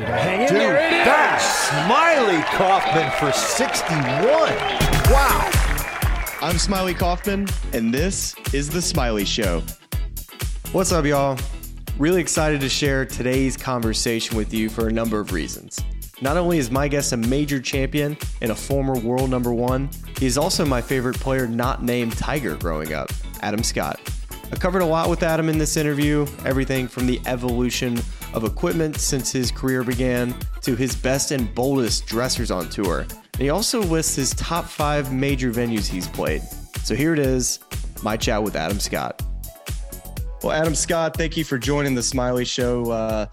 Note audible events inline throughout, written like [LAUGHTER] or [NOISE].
Is it gonna hang in Dude, there? It is! that's Smylie Kaufman for 61. Wow. I'm Smylie Kaufman, and this is The Smylie Show. What's up, y'all? Really excited to share today's conversation with you for a number of reasons. Not only is my guest a major champion and a former world number one, he is also my favorite player not named Tiger growing up, Adam Scott. I covered a lot with Adam in this interview everything from the evolution of equipment since his career began to his best and boldest dressers on tour. And he also lists his top five major venues he's played. So here it is my chat with Adam Scott. Well, Adam Scott, thank you for joining the Smylie Show. Uh,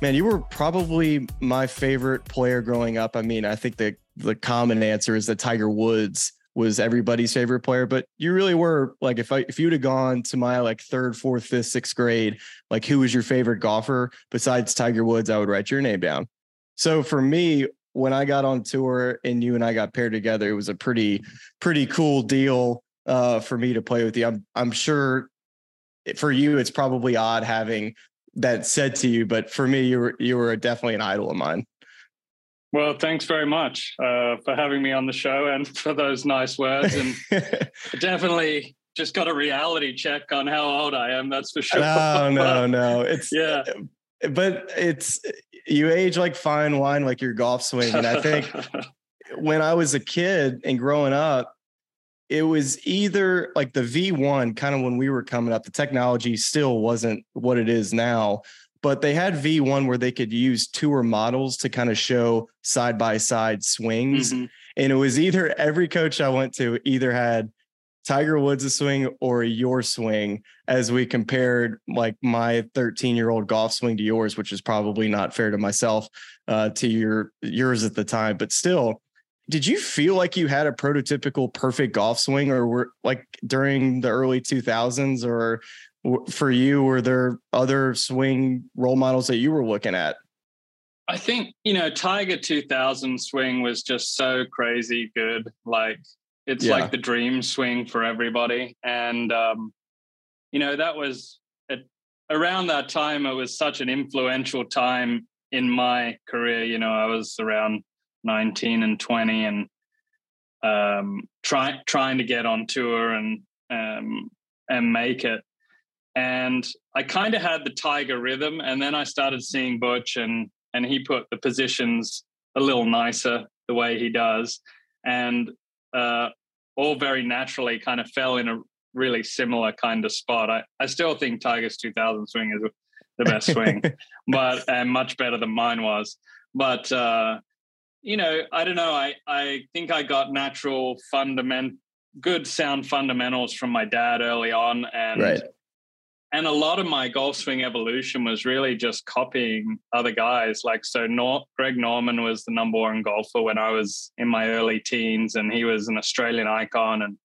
man, you were probably my favorite player growing up. I mean, I think the the common answer is that Tiger Woods was everybody's favorite player, but you really were like if I if you'd have gone to my like third, fourth, fifth, sixth grade, like who was your favorite golfer besides Tiger Woods, I would write your name down. So for me, when I got on tour and you and I got paired together, it was a pretty pretty cool deal uh, for me to play with you. I'm I'm sure for you it's probably odd having that said to you, but for me, you were you were definitely an idol of mine. Well, thanks very much uh, for having me on the show and [LAUGHS] for those nice words. And [LAUGHS] definitely just got a reality check on how old I am. That's for sure. no, no, [LAUGHS] no. It's yeah, but it's you age like fine wine, like your golf swing. And I think when I was a kid and growing up, it was either like the V1, kind of when we were coming up, the technology still wasn't what it is now, but they had V1 where they could use tour models to kind of show side by side swings. Mhm. And it was either every coach I went to either had Tiger Woods' swing or your swing as we compared like my 13 year old golf swing to yours, which is probably not fair to myself, uh, to your yours at the time, but still. Did you feel like you had a prototypical perfect golf swing, or were like during the early 2000s, or for you, were there other swing role models that you were looking at? I think you know Tiger 2000 swing was just so crazy good. Like it's Yeah. like the dream swing for everybody, and um, you know that was at, around that time. It was such an influential time in my career. You know, I was around 19 and 20, and um, trying trying to get on tour and um, and make it. And I kind of had the Tiger rhythm, and then I started seeing Butch, and and he put the positions a little nicer the way he does, and uh, all very naturally kind of fell in a really similar kind of spot. I, I still think Tiger's 2000 swing is the best swing, [LAUGHS] but and much better than mine was. But uh, you know, I don't know. I I think I got natural fundament, good sound fundamentals from my dad early on, and Right. And a lot of my golf swing evolution was really just copying other guys. Like so, Nor- Greg Norman was the number one golfer when I was in my early teens, and he was an Australian icon. And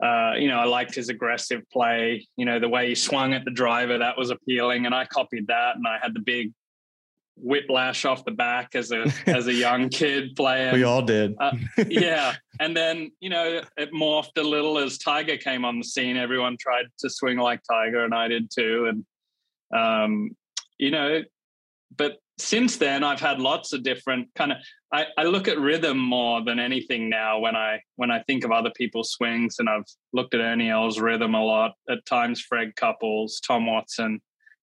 uh, you know, I liked his aggressive play. You know, the way he swung at the driver that was appealing, and I copied that. And I had the big whiplash off the back as a [LAUGHS] as a young kid playing We all did. uh, [LAUGHS] yeah. And then, you know, it morphed a little as Tiger came on the scene. Everyone tried to swing like Tiger, and I did too. And, um, you know, but since then, I've had lots of different kind of. I, I look at rhythm more than anything now when I when I think of other people's swings, and I've looked at Ernie Els' rhythm a lot. At times, Fred Couples, Tom Watson,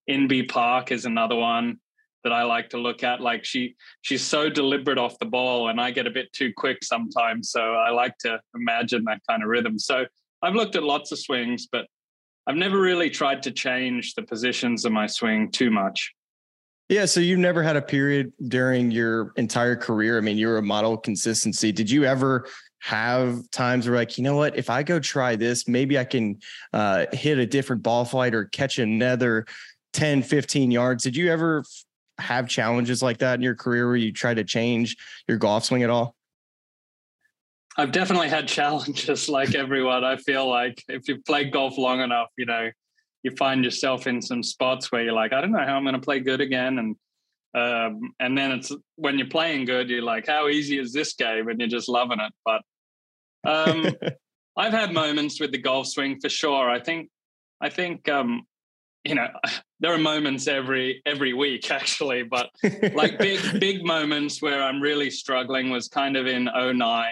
Inbee Park is another one that I like to look at. Like she she's so deliberate off the ball, and I get a bit too quick sometimes. So I like to imagine that kind of rhythm. So I've looked at lots of swings, but I've never really tried to change the positions of my swing too much. Yeah, so you never had a period during your entire career. I mean, you were a model of consistency. Did you ever have times where like, you know what, if I go try this, maybe I can uh, hit a different ball flight or catch another 10, 15 yards. Did you ever have challenges like that in your career where you try to change your golf swing at all? I've definitely had [LAUGHS] challenges like everyone. I feel like if you've played golf long enough, you know, you find yourself in some spots where you're like, I don't know how I'm going to play good again. And um, and then it's when you're playing good, you're like, how easy is this game? And you're just loving it. But um, [LAUGHS] I've had moments with the golf swing for sure. I think, I think, um, you know, [LAUGHS] there are moments every every week [LAUGHS] actually, but [LAUGHS] like big big moments where I'm really struggling was kind of in 09.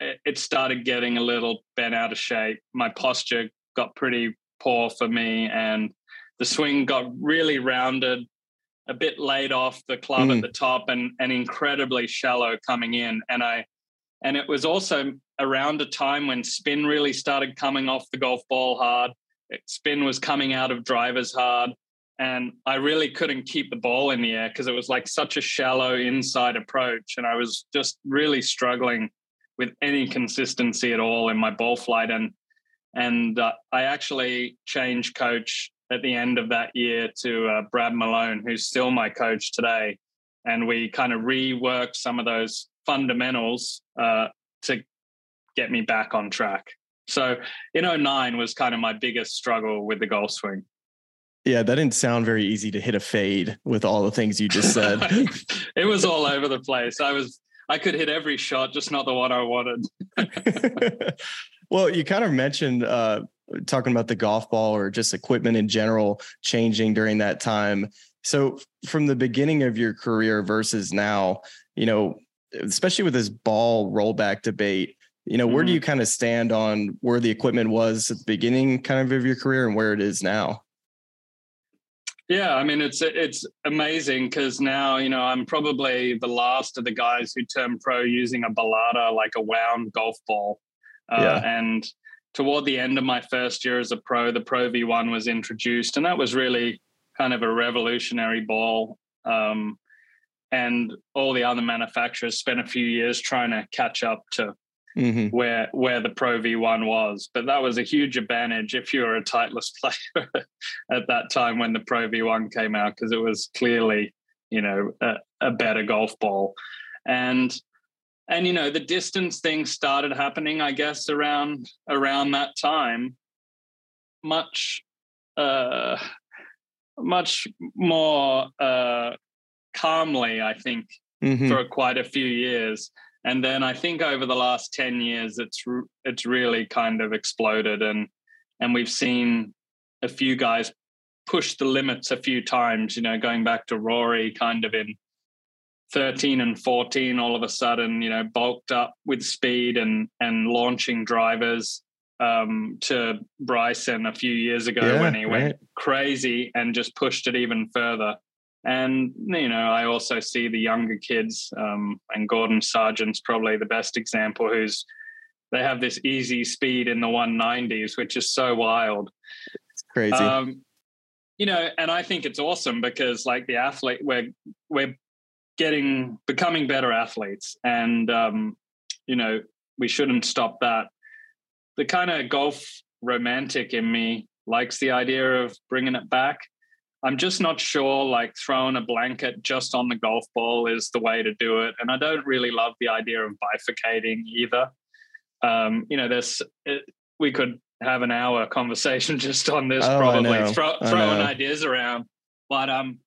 It, it started getting a little bent out of shape. My posture got pretty poor for me, and the swing got really rounded, a bit laid off the club mm. at the top, and and incredibly shallow coming in. And I and it was also around a time when spin really started coming off the golf ball hard. Spin was coming out of drivers hard. And I really couldn't keep the ball in the air because it was like such a shallow inside approach. And I was just really struggling with any consistency at all in my ball flight. And and uh, I actually changed coach at the end of that year to uh, Brad Malone, who's still my coach today. And we kind of reworked some of those fundamentals uh, to get me back on track. So in 09 was kind of my biggest struggle with the golf swing. Yeah, that didn't sound very easy to hit a fade with all the things you just said. [LAUGHS] it was all over the place. I was I could hit every shot, just not the one I wanted. [LAUGHS] well, you kind of mentioned uh, talking about the golf ball or just equipment in general changing during that time. So, from the beginning of your career versus now, you know, especially with this ball rollback debate, you know, where mm-hmm. do you kind of stand on where the equipment was at the beginning kind of of your career and where it is now? Yeah, I mean it's it's amazing because now you know I'm probably the last of the guys who turned pro using a balata like a wound golf ball, uh, yeah. and toward the end of my first year as a pro, the Pro V1 was introduced, and that was really kind of a revolutionary ball. Um, and all the other manufacturers spent a few years trying to catch up to mm-hmm. where where the Pro V1 was. But that was a huge advantage if you were a Titleist [LAUGHS] player at that time when the Pro V1 came out, because it was clearly, you know, a, a better golf ball. And and you know, the distance thing started happening, I guess, around around that time. Much uh much more uh calmly, I think, mm-hmm. for quite a few years. And then I think over the last 10 years, it's it's really kind of exploded. And and we've seen a few guys push the limits a few times, you know, going back to Rory kind of in 13 and 14, all of a sudden, you know, bulked up with speed and and launching drivers um, to Bryson a few years ago yeah, when he right. went crazy and just pushed it even further. And you know, I also see the younger kids, um, and Gordon Sargent's probably the best example. Who's they have this easy speed in the 190s, which is so wild. It's crazy. Um, you know, and I think it's awesome because like the athlete, we're we're getting becoming better athletes, and um, you know, we shouldn't stop that. The kind of golf romantic in me likes the idea of bringing it back I'm just not sure like throwing a blanket just on the golf ball is the way to do it. And I don't really love the idea of bifurcating either. Um, you know, there's, it, we could have an hour [LAUGHS] conversation just on this, oh, probably throw, throwing ideas around. But, um,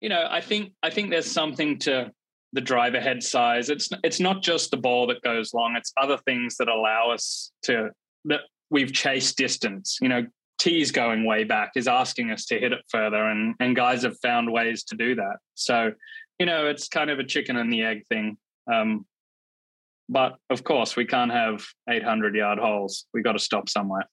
you know, I think, I think there's something to the driver head size. It's, it's not just the ball that goes long. It's other things that allow us to, that we've chased distance, you know, tees going way back is asking us to hit it further and and guys have found ways to do that. So you know it's kind of a chicken and the egg thing. Um, but of course we can't have 800 yard holes. We got to stop somewhere.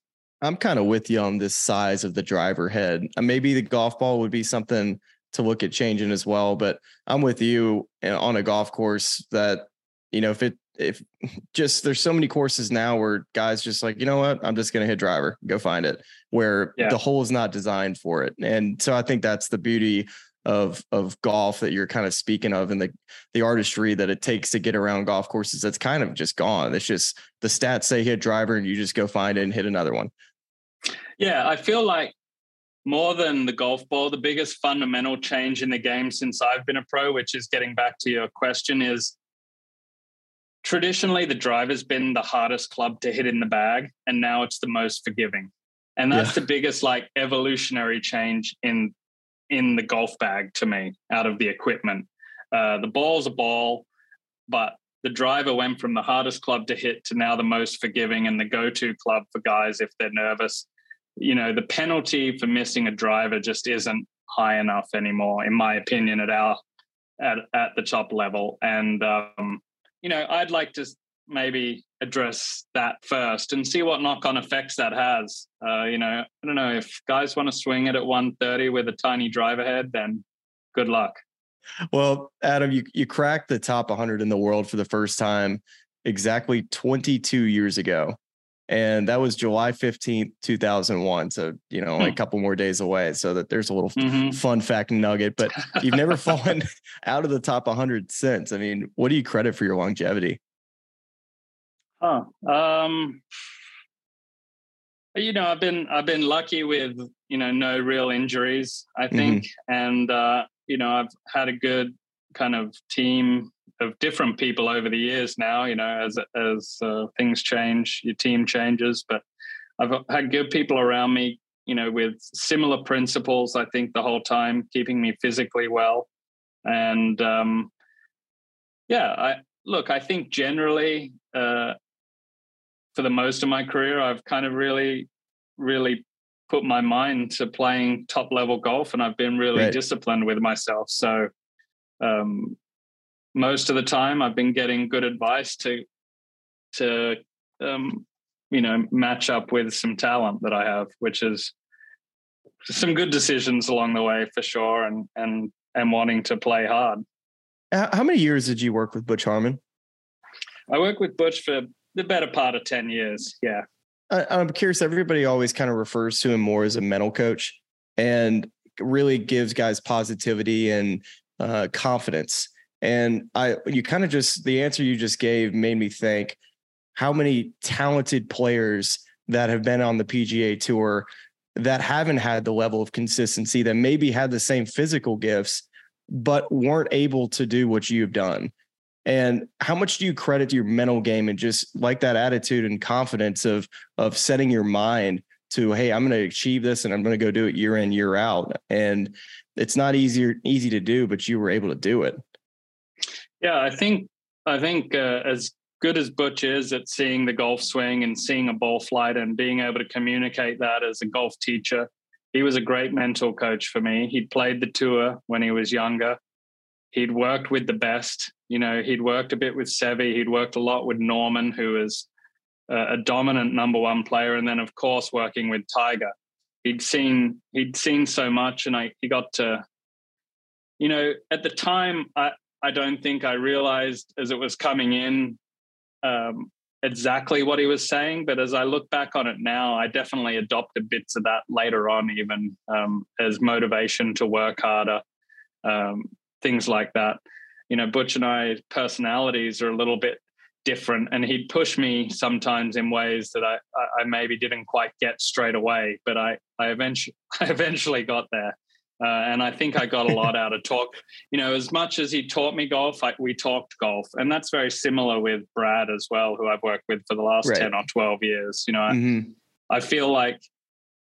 I'm kind of with you on this size of the driver head. Uh, maybe the golf ball would be something to look at changing as well but i'm with you uh, on a golf course that you know if it if [LAUGHS] just there's so many courses now where guys just like you know what? I'm just going to hit driver. Go find it. Where yeah. the hole is not designed for it. And so i think that's the beauty of of golf that you're kind of speaking of and the the artistry that it takes to get around golf courses that's kind of just gone. It's just the stats say hit driver and you just go find it and hit another one. Yeah i feel like more than the golf ball the biggest fundamental change in the game since i've been a pro which is getting back to your question is traditionally the driver's been the hardest club to hit in the bag and now it's the most forgiving and that's yeah. the biggest like evolutionary change in in the golf bag to me out of the equipment uh, the ball's a ball but the driver went from the hardest club to hit to now the most forgiving and the go-to club for guys if they're nervous you know, the penalty for missing a driver just isn't high enough anymore, in my opinion, at our at at the top level. And um, you know, I'd like to maybe address that first and see what knock-on effects that has. Uh, you know, I don't know if guys want to swing it at 130 with a tiny driver head, then good luck. Well, Adam, you you cracked the top 100 in the world for the first time exactly 22 years ago. And that was July 15th, 2001. So, you know, like a couple more days away. So that there's a little mm-hmm. [LAUGHS] fun fact nugget, but you've never [LAUGHS] fallen [LAUGHS] out of the top 100 since. I mean, what do you credit for your longevity? Oh, um, you know, I've been I've been lucky with you know no real injuries, I think, mm-hmm. and uh, you know I've had a good kind of team of different people over the years now. You know, as as uh, things change, your team changes. But I've had good people around me. You know, with similar principles. I think the whole time, keeping me physically well, and um, yeah, I look. I think generally, uh, for the most of my career, I've kind of really, really put my mind to playing top level golf, and I've been really right. disciplined with myself. So um, most of the time I've been getting good advice to to um, you know match up with some talent that I have, which is some good decisions along the way for sure, and and and wanting to play hard. How many years did you work with Butch Harmon? I worked with Butch for the better part of ten years. Yeah, I, I'm curious. Everybody always kind of refers to him more as a mental coach, and really gives guys positivity and uh, confidence. And I, you kind of just, the answer you just gave made me think how many talented players that have been on the PGA tour that haven't had the level of consistency that maybe had the same physical gifts, but weren't able to do what you've done. And how much do you credit to your mental game and just like that attitude and confidence of of setting your mind to, hey, I'm going to achieve this and I'm going to go do it year in, year out. And it's not easier easy to do, but you were able to do it. Yeah, I think I think uh, as good as Butch is at seeing the golf swing and seeing a ball flight and being able to communicate that as a golf teacher, he was a great mental coach for me. He'd played the tour when he was younger. He'd worked with the best. You know, he'd worked a bit with Seve. He'd worked a lot with Norman, who was a dominant number one player, and then of course working with Tiger. He'd seen he'd seen so much, and I he got to, you know, at the time I I don't think I realized as it was coming in um, exactly what he was saying. But as I look back on it now, I definitely adopted bits of that later on, even um, as motivation to work harder, um, things like that. You know, Butch and I personalities are a little bit different, and he'd push me sometimes in ways that I, I maybe didn't quite get straight away. But I, I eventually, [LAUGHS] I eventually got there. Uh, and I think I got a lot out of talk. You know, as much as he taught me golf, I, we talked golf, and that's very similar with Brad as well, who I've worked with for the last right. ten or twelve years. You know, mm-hmm. I, I feel like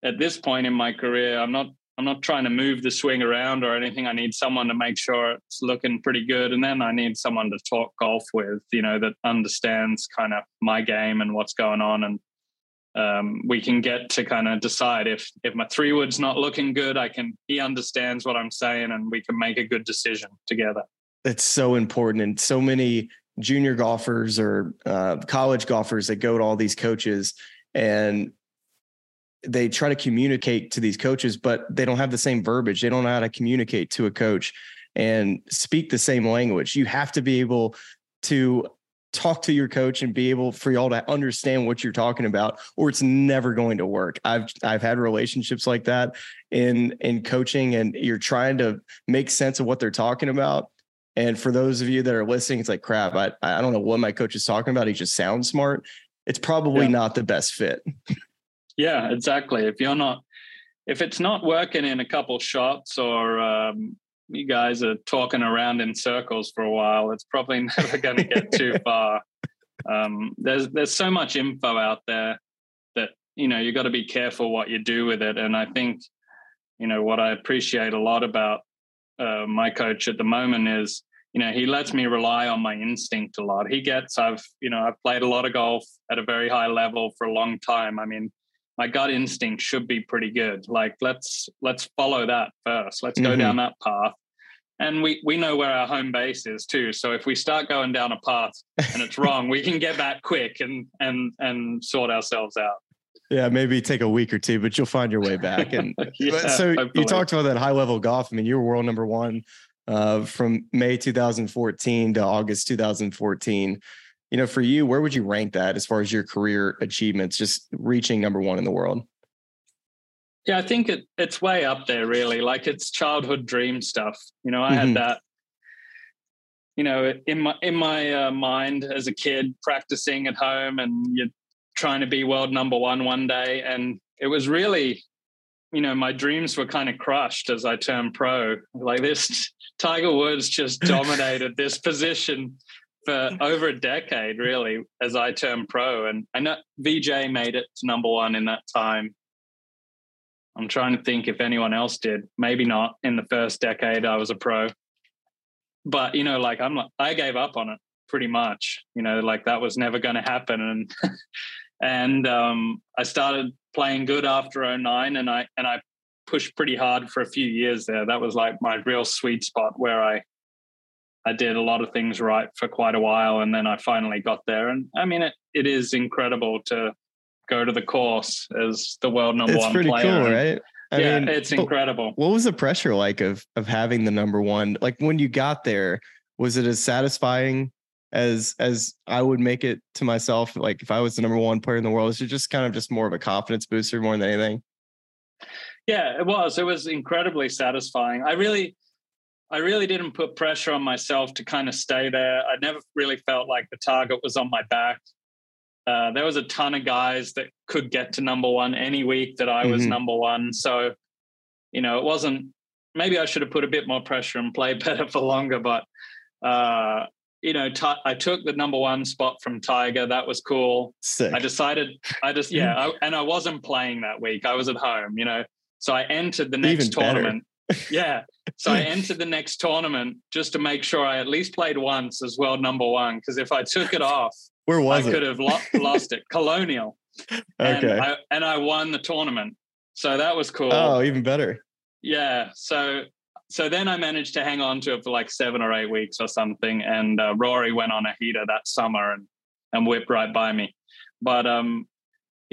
at this point in my career, I'm not I'm not trying to move the swing around or anything. I need someone to make sure it's looking pretty good, and then I need someone to talk golf with. You know, that understands kind of my game and what's going on, and um, we can get to kind of decide if if my three wood's not looking good, I can he understands what I'm saying, and we can make a good decision together. It's so important, and so many junior golfers or uh, college golfers that go to all these coaches and they try to communicate to these coaches, but they don't have the same verbiage. They don't know how to communicate to a coach and speak the same language. You have to be able to talk to your coach and be able for y'all to understand what you're talking about or it's never going to work i've i've had relationships like that in in coaching and you're trying to make sense of what they're talking about and for those of you that are listening it's like crap i i don't know what my coach is talking about he just sounds smart it's probably yeah. not the best fit [LAUGHS] yeah exactly if you're not if it's not working in a couple shots or um, you guys are talking around in circles for a while, it's probably [LAUGHS] never going to get too [LAUGHS] far. Um, there's there's so much info out there that you know you got to be careful what you do with it. And I think you know what I appreciate a lot about uh, my coach at the moment is you know he lets me rely on my instinct a lot. He gets I've you know I've played a lot of golf at a very high level for a long time. I mean my gut instinct should be pretty good. Like let's let's follow that first. Let's go Mhm. down that path. And we we know where our home base is too. So if we start going down a path and it's [LAUGHS] wrong, we can get back quick and and and sort ourselves out. Yeah, maybe take a week or two, but you'll find your way back. And [LAUGHS] Yeah, so you talked about that high level golf. I mean, you were world number one uh, from May 2014 to August 2014. You know, for you, where would you rank that as far as your career achievements, just reaching number one in the world? Yeah, I think it it's way up there really. Like it's childhood dream stuff. You know, I Mhm. had that you know, in my in my uh, mind as a kid practicing at home and you're trying to be world number 1 one day and it was really you know, my dreams were kind of crushed as I turned pro. Like this [LAUGHS] Tiger Woods just [LAUGHS] dominated this position for over a decade really as I turned pro and I know Vijay made it to number 1 in that time. I'm trying to think if anyone else did. Maybe not in the first decade I was a pro. But you know, like I'm I gave up on it pretty much. You know, like that was never going to happen. And [LAUGHS] and um, I started playing good after 09 and I and I pushed pretty hard for a few years there. That was like my real sweet spot where I I did a lot of things right for quite a while and then I finally got there. And I mean it it is incredible to go to the course as the world number It's one pretty player. cool, right? I yeah, mean, it's incredible. What was the pressure like of of having the number one? Like when you got there, was it as satisfying as as I would make it to myself? Like if I was the number one player in the world, is it just kind of just more of a confidence booster more than anything? Yeah, it was. It was incredibly satisfying. I really, I really didn't put pressure on myself to kind of stay there. I never really felt like the target was on my back. Uh, there was a ton of guys that could get to number one any week that I was Mhm. number one. So, you know, it wasn't. Maybe I should have put a bit more pressure and played [LAUGHS] better for longer. But, uh, you know, Ti- I took the number one spot from Tiger. That was cool. Sick. I decided, I just, yeah, [LAUGHS] I, and I wasn't playing that week. I was at home, you know. So I entered the next Even tournament. Yeah. So I [LAUGHS] entered the next tournament just to make sure I at least played once as world number one. Because if I took it off, Where I was could have lo- lost it. Colonial. And Okay. I, and I won the tournament. So that was cool. Oh, even better. Yeah. So so then I managed to hang on to it for like seven or eight weeks or something. And uh, Rory went on a heater that summer and and whipped right by me. But um,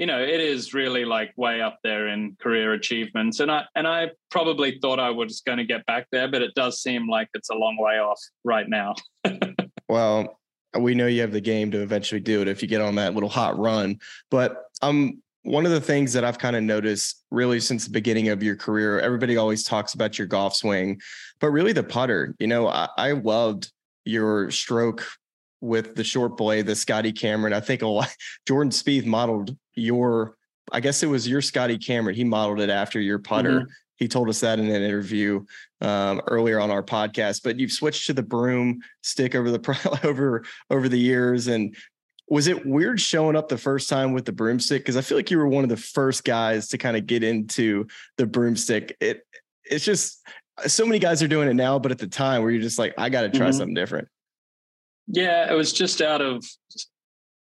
you know, it is really like way up there in career achievements. And I and I probably thought I was going to get back there, but it does seem like it's a long way off right now. [LAUGHS] Well, we know you have the game to eventually do it if you get on that little hot run. But um, one of the things that I've kind of noticed really since the beginning of your career, everybody always talks about your golf swing, but really the putter. You know, I, I loved your stroke with the short blade, the Scotty Cameron. I think a lot, [LAUGHS] Jordan Spieth modeled your, I guess it was your Scotty Cameron. He modeled it after your putter. He told us that in an interview um, earlier on our podcast. But you've switched to the broom stick over the [LAUGHS] over over the years, and was it weird showing up the first time with the broomstick? Because I feel like you were one of the first guys to kind of get into the broomstick. It it's just so many guys are doing it now, but at the time, where you're just like, I got to try Mhm. something different. Yeah, it was just out of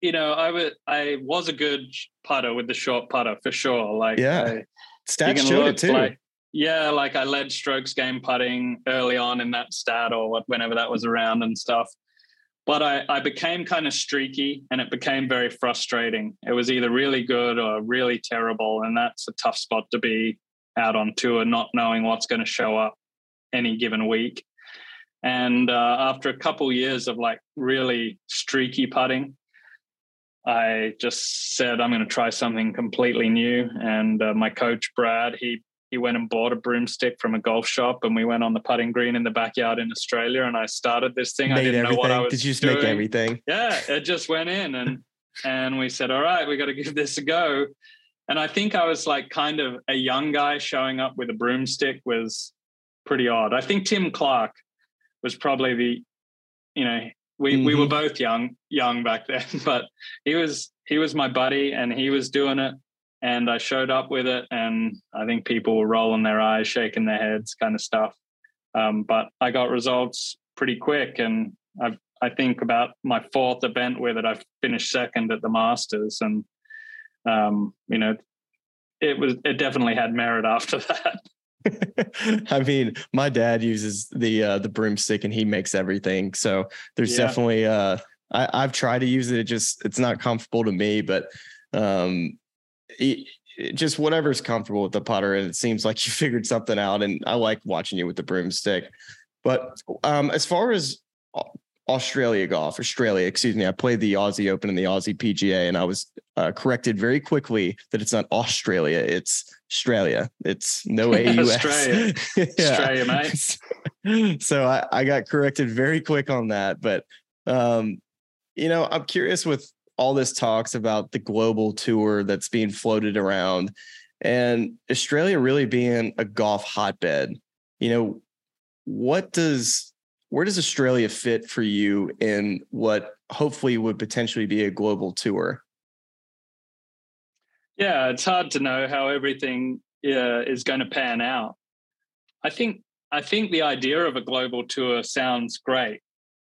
you know, I was I was a good putter with the short putter for sure. Like Yeah. I, Stats showed it too. Like, yeah, like I led strokes gained putting early on in that stat or what, whenever that was around and stuff. But I, I became kind of streaky and it became very frustrating. It was either really good or really terrible. And that's a tough spot to be out on tour, not knowing what's going to show up any given week. And uh, after a couple years of like really streaky putting, I just said I'm going to try something completely new. And uh, my coach Brad, he he went and bought a broomstick from a golf shop, and we went on the putting green in the backyard in Australia. And I started this thing. I Made didn't know what I everything. was Did you just doing. make everything? Yeah, it just went in, and [LAUGHS] and we said, all right, we got to give this a go. And I think I was like kind of a young guy showing up with a broomstick was pretty odd. I think Tim Clark was probably the, you know, we we were both young young back [LAUGHS] then, but he was he was my buddy and he was doing it, and I showed up with it, and I think people were rolling their eyes, shaking their heads, kind of stuff. Um, but I got results pretty quick, and I've I think about my fourth event with it, I finished second at the Masters, and um, you know, it was it definitely had merit after [LAUGHS] that. [LAUGHS] I mean, my dad uses the uh, the broomstick and he makes everything. So there's Yeah. definitely uh, I, I've tried to use it. It just it's not comfortable to me, but um, it, it- just whatever's comfortable with the putter. And it seems like [LAUGHS] you figured something out. And I like watching you with the broomstick. But um, as far as Au- Australia golf, Australia, excuse me, I played the Aussie Open and the Aussie PGA, and I was uh, corrected very quickly that it's not Australia, it's Australia. It's no [LAUGHS] AUS. Australia. [LAUGHS] Yeah. Australia, mate. [LAUGHS] so I, I got corrected very quick on that. But um, you know, I'm curious with all this talks about the global tour that's being floated around and Australia really being a golf hotbed. You know, what does where does Australia fit for you in what hopefully would potentially be a global tour? Yeah, it's hard to know how everything uh, is going to pan out. I think I think the idea of a global tour sounds great.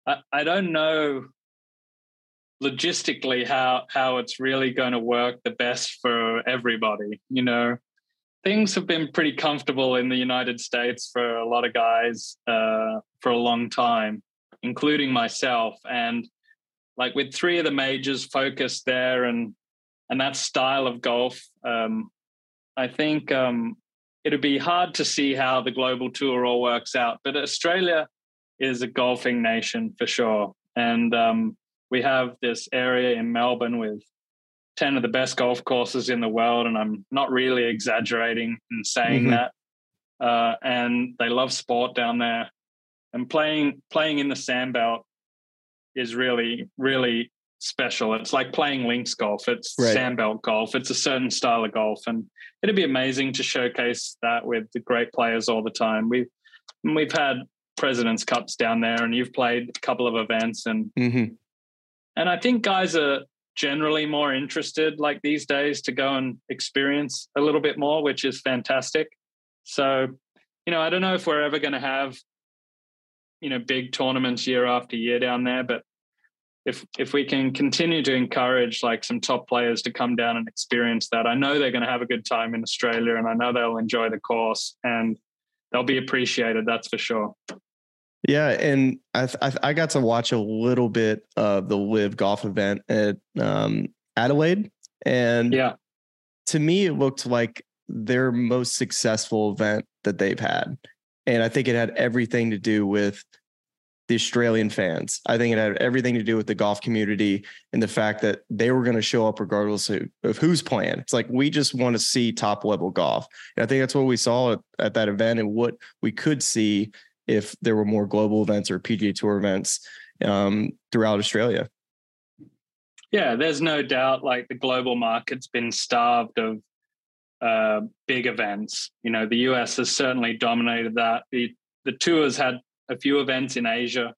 I, I don't know logistically how how it's really going to work the best for everybody. You know, things have been pretty comfortable in the United States for a lot of guys uh, for a long time, including myself. And like with three of the majors focused there and and that style of golf, um, I think um, it'd be hard to see how the global tour all works out. But Australia is a golfing nation for sure, and um, we have this area in Melbourne with ten of the best golf courses in the world, and I'm not really exaggerating in saying Mhm. that. Uh, and they love sport down there, and playing playing in the sandbelt is really really special. It's like playing links golf. It's Right. sandbelt golf. It's a certain style of golf, and it'd be amazing to showcase that with the great players all the time. We've we've had Presidents Cups down there, and you've played a couple of events, and Mm-hmm. and I think guys are generally more interested, like these days, to go and experience a little bit more, which is fantastic. So, you know, I don't know if we're ever going to have, you know, big tournaments year after year down there, but if if we can continue to encourage like some top players to come down and experience that, I know they're going to have a good time in Australia, and I know they'll enjoy the course and they'll be appreciated. That's for sure. Yeah, and I, I I got to watch a little bit of the live golf event at um, Adelaide, and Yeah. to me, it looked like their most successful event that they've had, and I think it had everything to do with the Australian fans. I think it had everything to do with the golf community and the fact that they were going to show up regardless of, of who's playing. It's like we just want to see top level golf. And I think that's what we saw at, at that event and what we could see if there were more global events or PGA Tour events um, throughout Australia. Yeah, there's no doubt like the global market's been starved of uh, big events. You know, the US has certainly dominated that. The the tours had a few events in Asia,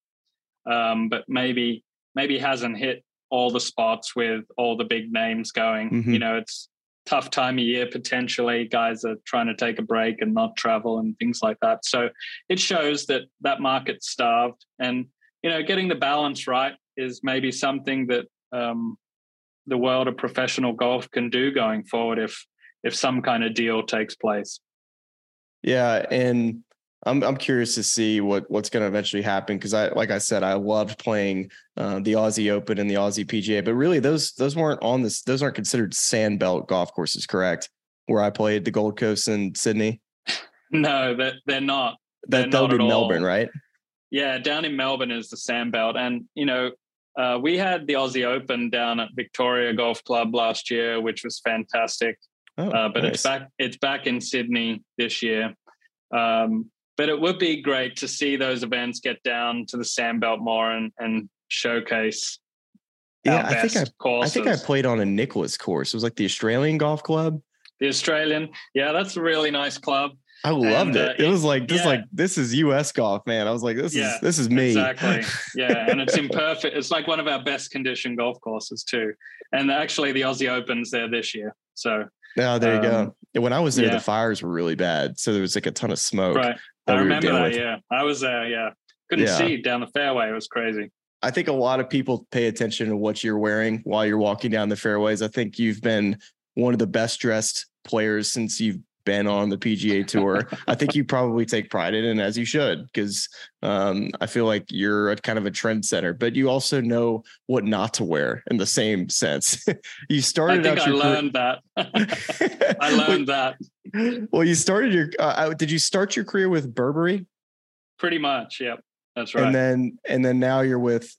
um, but maybe maybe hasn't hit all the spots with all the big names going. Mhm. You know, it's tough time of year potentially. Guys are trying to take a break and not travel and things like that. So it shows that that market's starved, and you know, getting the balance right is maybe something that um, the world of professional golf can do going forward if if some kind of deal takes place. Yeah, and I'm I'm curious to see what what's going to eventually happen because I like I said I loved playing uh, the Aussie Open and the Aussie PGA, but really those those weren't on this those aren't considered sandbelt golf courses, correct? Where I played the Gold Coast and Sydney. [LAUGHS] No, that they're not. That not be Melbourne, all. right? Yeah, down in Melbourne is the Sandbelt, and you know. Uh, we had the Aussie Open down at Victoria Golf Club last year, which was fantastic. Oh, uh, but it's back it's back in Sydney this year. Um, but it would be great to see those events get down to the Sandbelt more and, and showcase Yeah, I think I courses. I think I played on a Nicklaus course. It was like the Australian Golf Club. the Australian, yeah, that's a really nice club. I loved uh, it. It was like this, yeah. like this is U.S. golf, man. I was like, this Yeah, is this is me. Exactly. [LAUGHS] Yeah, and it's imperfect. It's like one of our best condition golf courses too. And actually, the Aussie Opens there this year. So Oh, there you go. Um, And when I was there, yeah. the fires were really bad, so there was like a ton of smoke. right, I remember that. with. Yeah, I was there. Yeah, couldn't Yeah. see down the fairway. It was crazy. I think a lot of people pay attention to what you're wearing while you're walking down the fairways. I think you've been one of the best dressed players since you've been on the PGA Tour. I think you probably take pride in it, as you should, because um, I feel like you're a kind of a trendsetter, but you also know what not to wear in the same sense. [LAUGHS] you started. I think [LAUGHS] I learned career- that. I learned that. Well, you started your. Uh, did you start your career with Burberry? Pretty much. Yep, that's right. And then, and then now you're with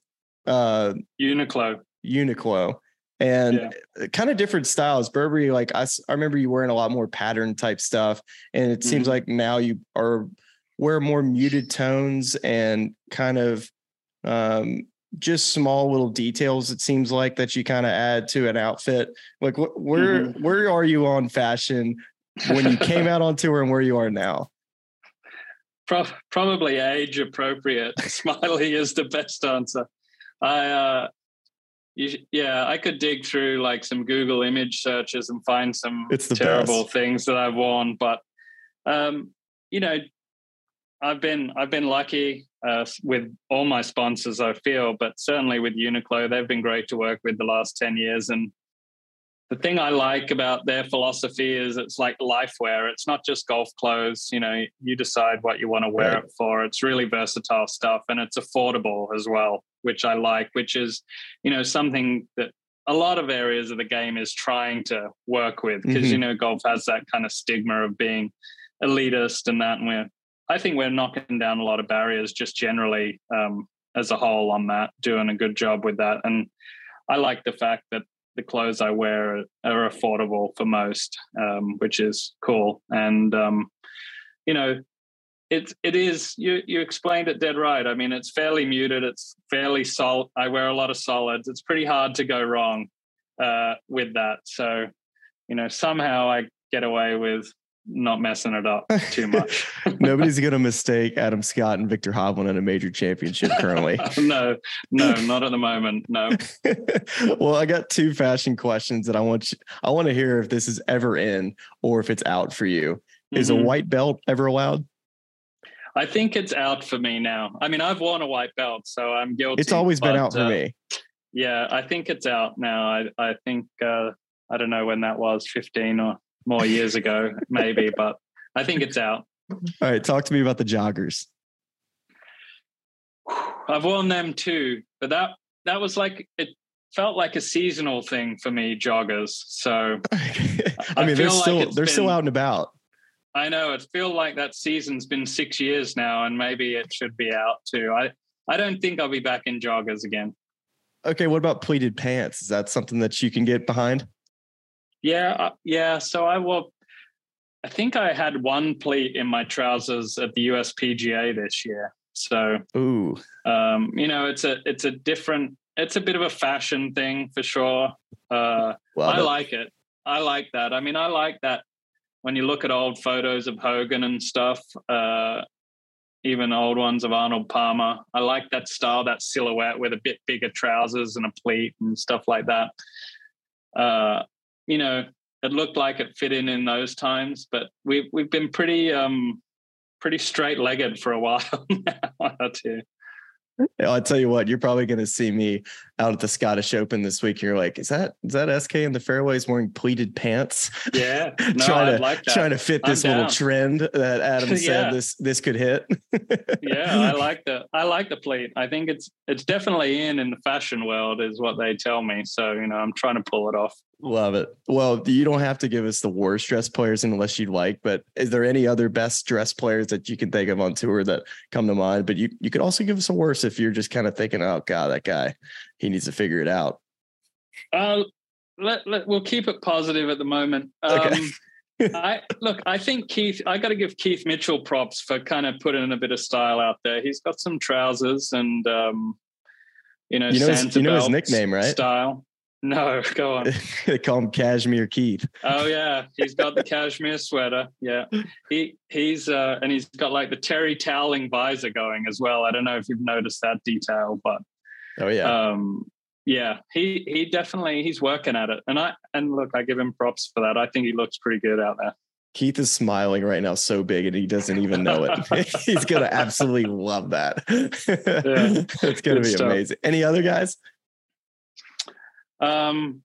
uh, Uniqlo. Uniqlo and yeah. kind of different styles. Burberry, like I, I remember you wearing a lot more pattern type stuff, and it mm-hmm. seems like now you are wear more muted tones and kind of um, just small little details. It seems like that you kind of add to an outfit. Like, wh- where mm-hmm. where are you on fashion when you came [LAUGHS] out on tour, and where you are now? Pro- probably age appropriate. [LAUGHS] Smylie is the best answer. I uh, yeah, I could dig through like some Google image searches and find some terrible best. things that I've worn, but um, you know, I've been I've been lucky uh, with all my sponsors. I feel, but certainly with Uniqlo, they've been great to work with the last ten years. And the thing I like about their philosophy is it's like life wear. It's not just golf clothes. You know, you decide what you want to wear right. it for. It's really versatile stuff, and it's affordable as well which I like, which is, you know, something that a lot of areas of the game is trying to work with because mm-hmm. you know golf has that kind of stigma of being elitist and that, and we're I think we're knocking down a lot of barriers just generally um, as a whole on that, doing a good job with that, and I like the fact that the clothes I wear are, are affordable for most, um, which is cool, and um, you know it it is you you explained it dead right. I mean, it's fairly muted. It's fairly solid. I wear a lot of solids. It's pretty hard to go wrong uh, with that. So, you know, somehow I get away with not messing it up too much. [LAUGHS] Nobody's going to mistake Adam Scott and Viktor Hovland in a major championship currently. [LAUGHS] no, no, not at the moment. No. [LAUGHS] well, I got two fashion questions that I want you, I want to hear if this is ever in or if it's out for you. Is mm-hmm. a white belt ever allowed? I think it's out for me now. I mean, I've worn a white belt, so I'm guilty. It's always but, been out for uh, me. Yeah, I think it's out now. I I think uh, I don't know when that was, 15 or more years ago, [LAUGHS] maybe, but I think it's out. All right, talk to me about the joggers. I've worn them too, but that that was like it felt like a seasonal thing for me, joggers. So [LAUGHS] I, I mean, they're still like they're been, still out and about. I know it feels like that season's been six years now, and maybe it should be out too. I I don't think I'll be back in joggers again. Okay, what about pleated pants? Is that something that you can get behind? Yeah, uh, yeah. So I will. I think I had one pleat in my trousers at the USPGA this year. So, ooh, um, you know, it's a it's a different. It's a bit of a fashion thing for sure. Uh, I it. like it. I like that. I mean, I like that when you look at old photos of Hogan and stuff, uh, even old ones of Arnold Palmer, I like that style, that silhouette with a bit bigger trousers and a pleat and stuff like that. Uh, you know, it looked like it fit in in those times, but we've we've been pretty um, pretty straight legged for a [LAUGHS] while now here. I'll tell you what, you're probably going to see me out at the Scottish Open this week. You're like, is that is that SK in the fairways wearing pleated pants? Yeah, [LAUGHS] no, trying to like trying to fit this little trend that Adam [LAUGHS] said this this could hit. yeah, I like the I like the pleat. I think it's it's definitely in in the fashion world, is what they tell me. So you know, I'm trying to pull it off. Love it. Well, you don't have to give us the worst dress players unless you'd like, but is there any other best dress players that you can think of on tour that come to mind? But you, you could also give us a worse if you're just kind of thinking, oh God, that guy, he needs to figure it out. Uh, let, let, we'll keep it positive at the moment. Um, okay. [LAUGHS] I look, I think Keith, I got to give Keith Mitchell props for kind of putting a bit of style out there. He's got some trousers and, um, you know, you know, his, you know his nickname, right? Style. No, go on. [LAUGHS] they call him Cashmere Keith. Oh yeah, he's got the [LAUGHS] cashmere sweater. Yeah, he he's uh, and he's got like the terry toweling visor going as well. I don't know if you've noticed that detail, but oh yeah, um, yeah, he he definitely he's working at it, and I and look, I give him props for that. I think he looks pretty good out there. Keith is smiling right now so big and he doesn't even know it. [LAUGHS] He's gonna absolutely love that. Yeah, it's gonna be stuff. amazing. Any other guys? Um,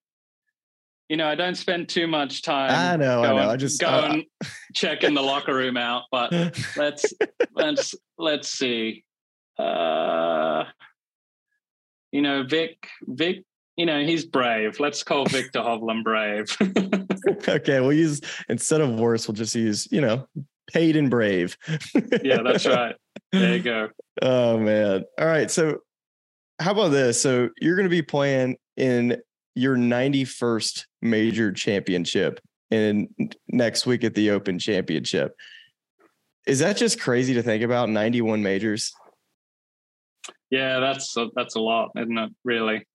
you know, I don't spend too much time. I know, going, I know. I just going uh, checking the locker room out, but [LAUGHS] let's let's let's see. Uh, you know, Vic Vic you know, he's brave. Let's call Viktor Hovland brave. [LAUGHS] okay, we'll use instead of worse, we'll just use, you know, paid and brave. yeah, that's right. There you go. [LAUGHS] Oh man. All right. So how about this? So you're going to be playing in your 91st major championship in next week at the Open Championship. Is that just crazy to think about 91 majors? Yeah, that's a, that's a lot, isn't it? Really.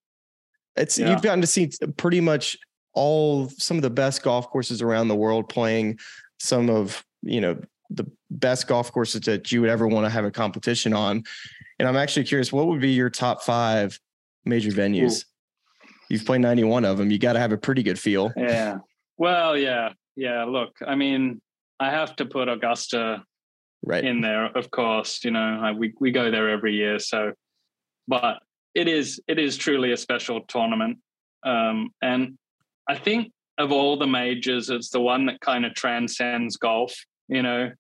It's yeah. you've gotten to see pretty much all some of the best golf courses around the world playing some of you know the best golf courses that you would ever want to have a competition on. And I'm actually curious, what would be your top five major venues? Ooh. You've played 91 of them. You got to have a pretty good feel. Yeah. Well, yeah. Yeah. Look, I mean, I have to put Augusta right in there, of course. You know, I, we, we go there every year. So, but it is it is truly a special tournament, um, and I think of all the majors, it's the one that kind of transcends golf. You know,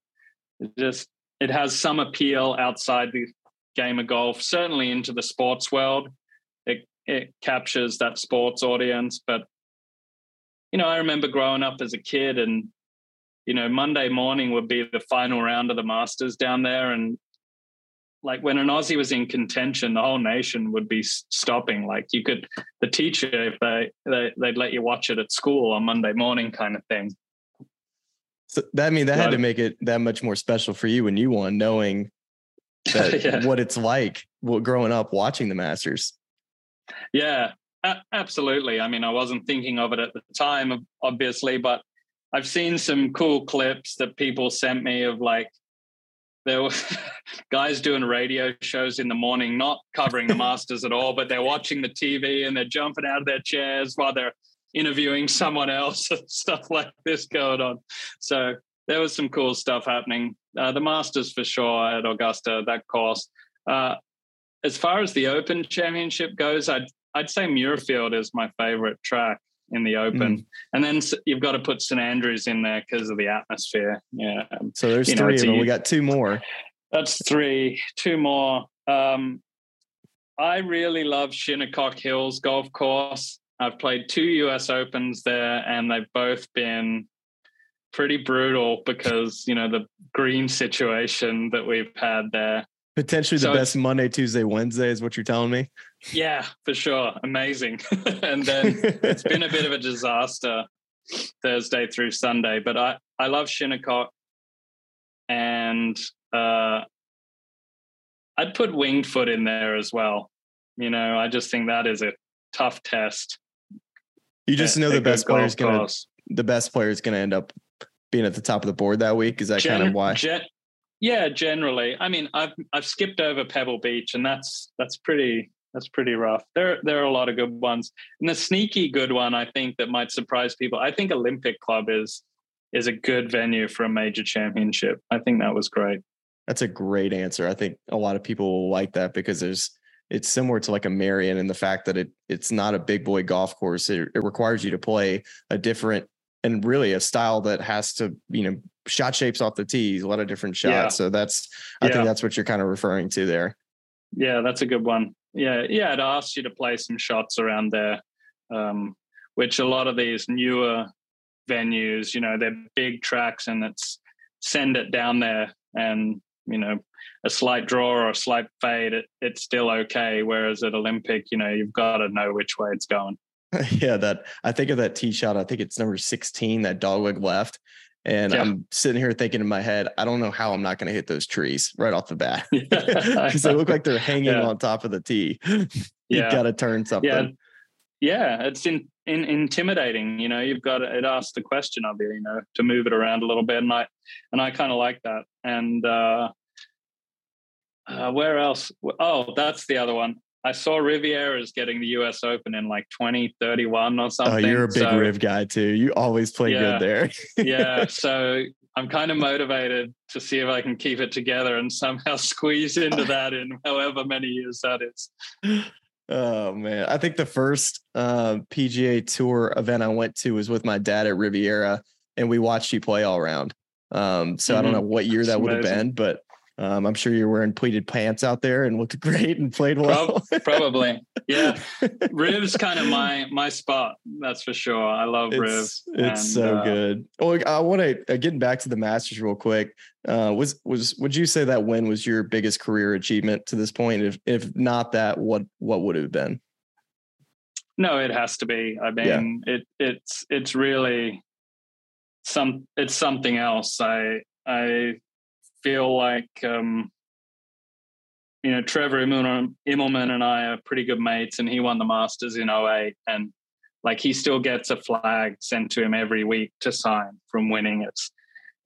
it just it has some appeal outside the game of golf, certainly into the sports world. It it captures that sports audience, but you know, I remember growing up as a kid and you know, Monday morning would be the final round of the Masters down there, and like when an Aussie was in contention, the whole nation would be stopping. Like you could, the teacher, if they, they would let you watch it at school on Monday morning, kind of thing. So that I mean that had to make it that much more special for you when you won, knowing that [LAUGHS] yeah. what it's like growing up watching the Masters. Yeah, a- absolutely. I mean, I wasn't thinking of it at the time, obviously, but I've seen some cool clips that people sent me of like there were [LAUGHS] guys doing radio shows in the morning, not covering the [LAUGHS] Masters at all, but they're watching the TV and they're jumping out of their chairs while they're interviewing someone else [LAUGHS] and stuff like this going on. So there was some cool stuff happening. Uh, the Masters for sure at Augusta, that course. Uh, as far as the Open Championship goes, I'd I'd say Muirfield is my favorite track in the open. Mm. And then you've got to put St Andrews in there because of the atmosphere. Yeah. So there's you three know, of them. We got two more. That's three. Two more. Um, I really love Shinnecock Hills Golf Course. I've played two US Opens there, and they've both been pretty brutal because you know the green situation that we've had there. Potentially the so best Monday, Tuesday, Wednesday is what you're telling me. Yeah, for sure. Amazing. [LAUGHS] and then it's been a bit of a [LAUGHS] disaster Thursday through Sunday, but I, I love Shinnecock and uh, I'd put Winged Foot in there as well. You know, I just think that is a tough test. You just know the best player is gonna the best player is gonna end up being at the top of the board that week. Is that Gen- kind of why? Gen- yeah, generally. I mean, I've I've skipped over Pebble Beach, and that's that's pretty that's pretty rough. There there are a lot of good ones, and the sneaky good one I think that might surprise people. I think Olympic Club is is a good venue for a major championship. I think that was great. That's a great answer. I think a lot of people will like that because there's it's similar to like a Merion in the fact that it it's not a big boy golf course. It, it requires you to play a different and really a style that has to you know shot shapes off the tees, a lot of different shots. Yeah. So that's I yeah. think that's what you're kind of referring to there. Yeah, that's a good one. Yeah, yeah, it asks you to play some shots around there, um, which a lot of these newer venues, you know, they're big tracks and it's send it down there and you know a slight draw or a slight fade, it, it's still okay. Whereas at Olympic, you know, you've got to know which way it's going. [LAUGHS] yeah, that I think of that tee shot. I think it's number 16, that dogleg left. And yeah. I'm sitting here thinking in my head, I don't know how I'm not going to hit those trees right off the bat [LAUGHS] because [LAUGHS] they look like they're hanging yeah. on top of the tee. [LAUGHS] you yeah. got to turn something. Yeah, yeah, it's in, in, intimidating. You know, you've got to, it asks the question of you, you know, to move it around a little bit, and I and I kind of like that. And uh, uh, where else? Oh, that's the other one. I saw Riviera is getting the US Open in like 2031 or something. Oh, you're a big so, Riv guy too. You always play yeah, good there. yeah. [LAUGHS] So I'm kind of motivated to see if I can keep it together and somehow [LAUGHS] squeeze into that in however many years that is. Oh man, I think the first uh, PGA Tour event I went to was with my dad at Riviera, and we watched you play all around. Um, so mm-hmm. I don't mm-hmm. know what year that would have been, but um, I'm sure you're wearing pleated pants out there and looked [LAUGHS] great and played well. Probably, yeah. [LAUGHS] Riv's kind of my my spot. That's for sure. I love it's, Riv. It's and, so uh, good. Well, I want to uh, getting back to the Masters real quick. Uh, was was would you say that win was your biggest career achievement to this point? If if not that, what what would it have been? No, it has to be. I mean, yeah. it it's it's really some it's something else. I I feel like um, you know Trevor Immelman and I are pretty good mates, and he won the Masters in 08, and like he still gets a flag sent to him every week to sign from winning. It's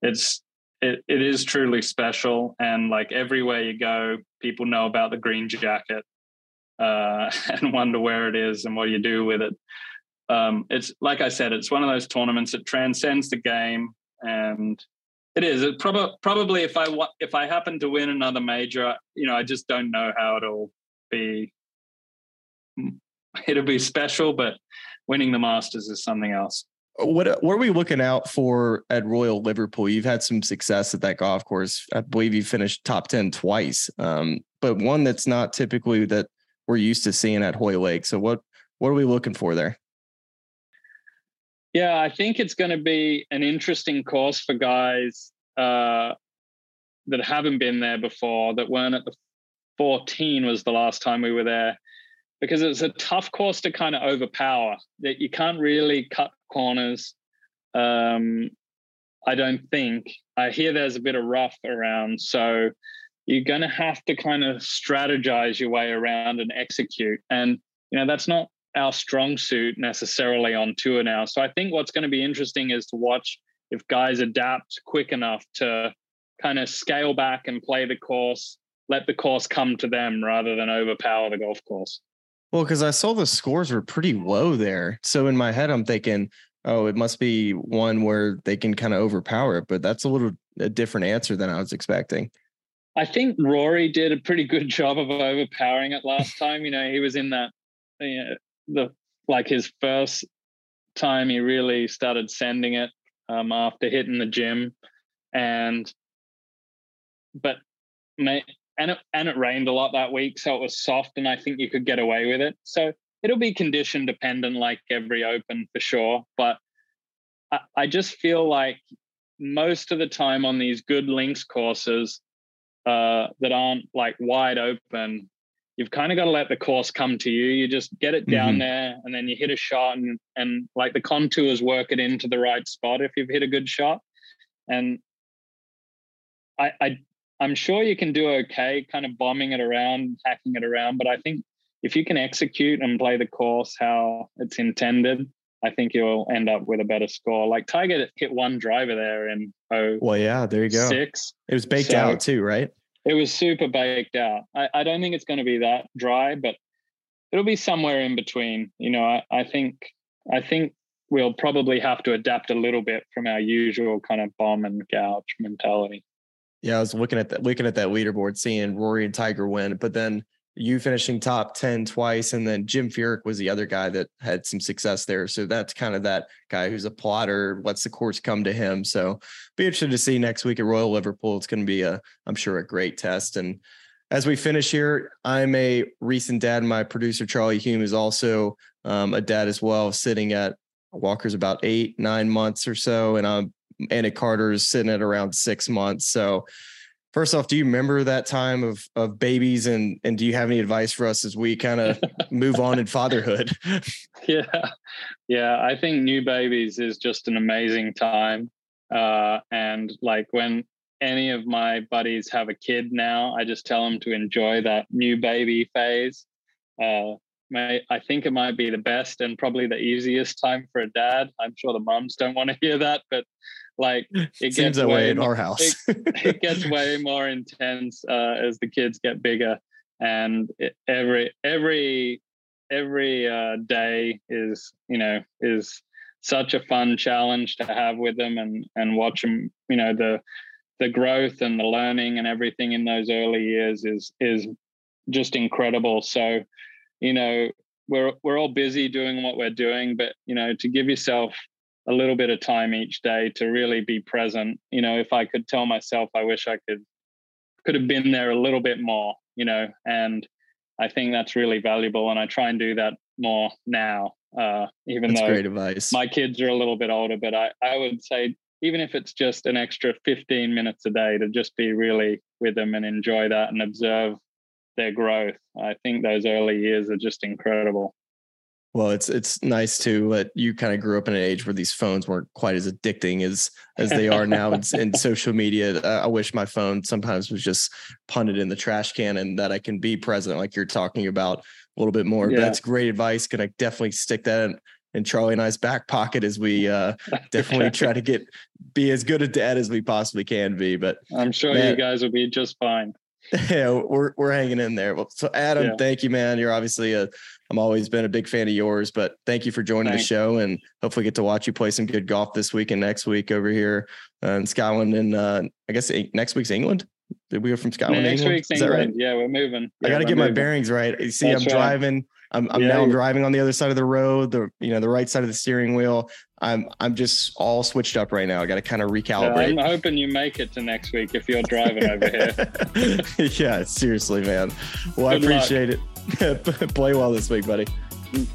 it's it, it is truly special, and like everywhere you go, people know about the green jacket uh, [LAUGHS] and wonder where it is and what you do with it. Um, it's like I said, it's one of those tournaments that transcends the game, and it is. It prob- probably if I if I happen to win another major, you know, I just don't know how it'll be. [LAUGHS] It'll be special, but winning the Masters is something else. What what are we looking out for at Royal Liverpool? You've had some success at that golf course. I believe you finished top ten twice, um, but one that's not typically that we're used to seeing at Hoylake. So what what are we looking for there? Yeah, I think it's going to be an interesting course for guys uh, that haven't been there before, that weren't at the 14 was the last time we were there, because it's a tough course to kind of overpower. That you can't really cut corners. Um, I don't think. I hear there's a bit of rough around, so you're going to have to kind of strategize your way around and execute. And you know that's not our strong suit necessarily on tour now. So I think what's going to be interesting is to watch if guys adapt quick enough to kind of scale back and play the course, let the course come to them rather than overpower the golf course. Well, because I saw the scores were pretty low there. So in my head, I'm thinking, oh, it must be one where they can kind of overpower it. But that's a little a different answer than I was expecting. I think Rory did a pretty good job of overpowering it last time. You know, he was in that you know, the like his first time he really started sending it um, after hitting the gym, and but may, and it, and it rained a lot that week, so it was soft, and I think you could get away with it. So it'll be condition dependent, like every Open for sure. But I, I just feel like most of the time on these good links courses uh, that aren't like wide open, you've kind of got to let the course come to you. You just get it down mm-hmm. there and then you hit a shot and and like the contours work it into the right spot if you've hit a good shot. And I I I'm sure you can do okay kind of bombing it around, hacking it around, but I think if you can execute and play the course how it's intended, I think you'll end up with a better score. Like Tiger hit one driver there in oh well, yeah, there you go. Six. It was baked so, out too, right? It was super baked out. I, I don't think it's going to be that dry, but it'll be somewhere in between. You know, I, I think I think we'll probably have to adapt a little bit from our usual kind of bomb and gouge mentality. Yeah, I was looking at that looking at that leaderboard, seeing Rory and Tiger win, but then you finishing top 10 twice and then jim furyk was the other guy that had some success there. So that's kind of that guy who's a plotter lets the course come to him. So be interested to see next week at royal liverpool. It's going to be a i'm sure a great test. And as we finish here i'm a recent dad. My producer charlie hume is also um, a dad as well sitting at walker's about eight nine months or so. And i'm anna carter is sitting at around six months. So First off, do you remember that time of of babies and and do you have any advice for us as we kind of [LAUGHS] move on in fatherhood? [LAUGHS] Yeah. Yeah, I think new babies is just an amazing time. Uh and like when any of my buddies have a kid now, I just tell them to enjoy that new baby phase. Uh I think it might be the best and probably the easiest time for a dad. I'm sure the moms don't want to hear that, but like [LAUGHS] it gets that way in our house. it, it, gets way [LAUGHS] more intense uh, as the kids get bigger, and it, every every every uh, day is you know is such a fun challenge to have with them and and watch them. You know the the growth and the learning and everything in those early years is is just incredible. So you know, we're we're all busy doing what we're doing, but you know, to give yourself a little bit of time each day to really be present. You know, if I could tell myself, I wish I could could have been there a little bit more. You know, and I think that's really valuable, and I try and do that more now. Uh, even that's though my kids are a little bit older, but I I would say even if it's just an extra 15 minutes a day to just be really with them and enjoy that and observe their growth. I think those early years are just incredible. Well, it's it's nice too that you kind of grew up in an age where these phones weren't quite as addicting as as they are now in, in [LAUGHS] social media. I wish my phone sometimes was just punted in the trash can and that I can be present, like you're talking about a little bit more. Yeah. That's great advice. Can I definitely stick that in, in Charlie and I's back pocket as we uh, [LAUGHS] definitely try to get be as good a dad as we possibly can be. But I'm sure man, you guys will be just fine. Yeah, we're we're hanging in there. Well, so Adam, yeah. thank you, man. You're obviously a I'm always been a big fan of yours, but thank you for joining Thanks. the show and hopefully get to watch you play some good golf this week and next week over here uh, in Scotland and uh, I guess next week's England. Did we go from Scotland? Next England? week's England. Right? Yeah, we're moving. I got to get moving. my bearings right. You see, That's I'm right. driving. I'm, I'm yeah, now driving on the other side of the road, the you know the right side of the steering wheel. I'm I'm just all switched up right now. I got to kind of recalibrate. Yeah, I'm hoping you make it to next week if you're driving over here. [LAUGHS] yeah, seriously, man. Well, Good I appreciate luck. it. [LAUGHS] Play well this week, buddy.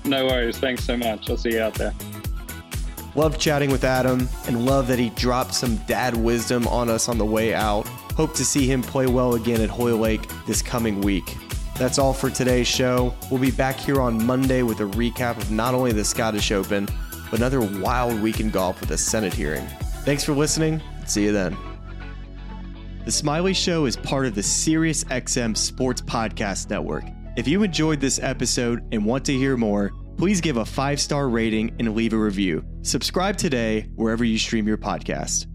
No worries. Thanks so much. I'll see you out there. Love chatting with Adam and love that he dropped some dad wisdom on us on the way out. Hope to see him play well again at Hoylake this coming week. That's all for today's show. We'll be back here on Monday with a recap of not only the Scottish Open, but another wild week in golf with a Senate hearing. Thanks for listening. See you then. The Smylie Show is part of the SiriusXM Sports Podcast Network. If you enjoyed this episode and want to hear more, please give a five star rating and leave a review. Subscribe today wherever you stream your podcast.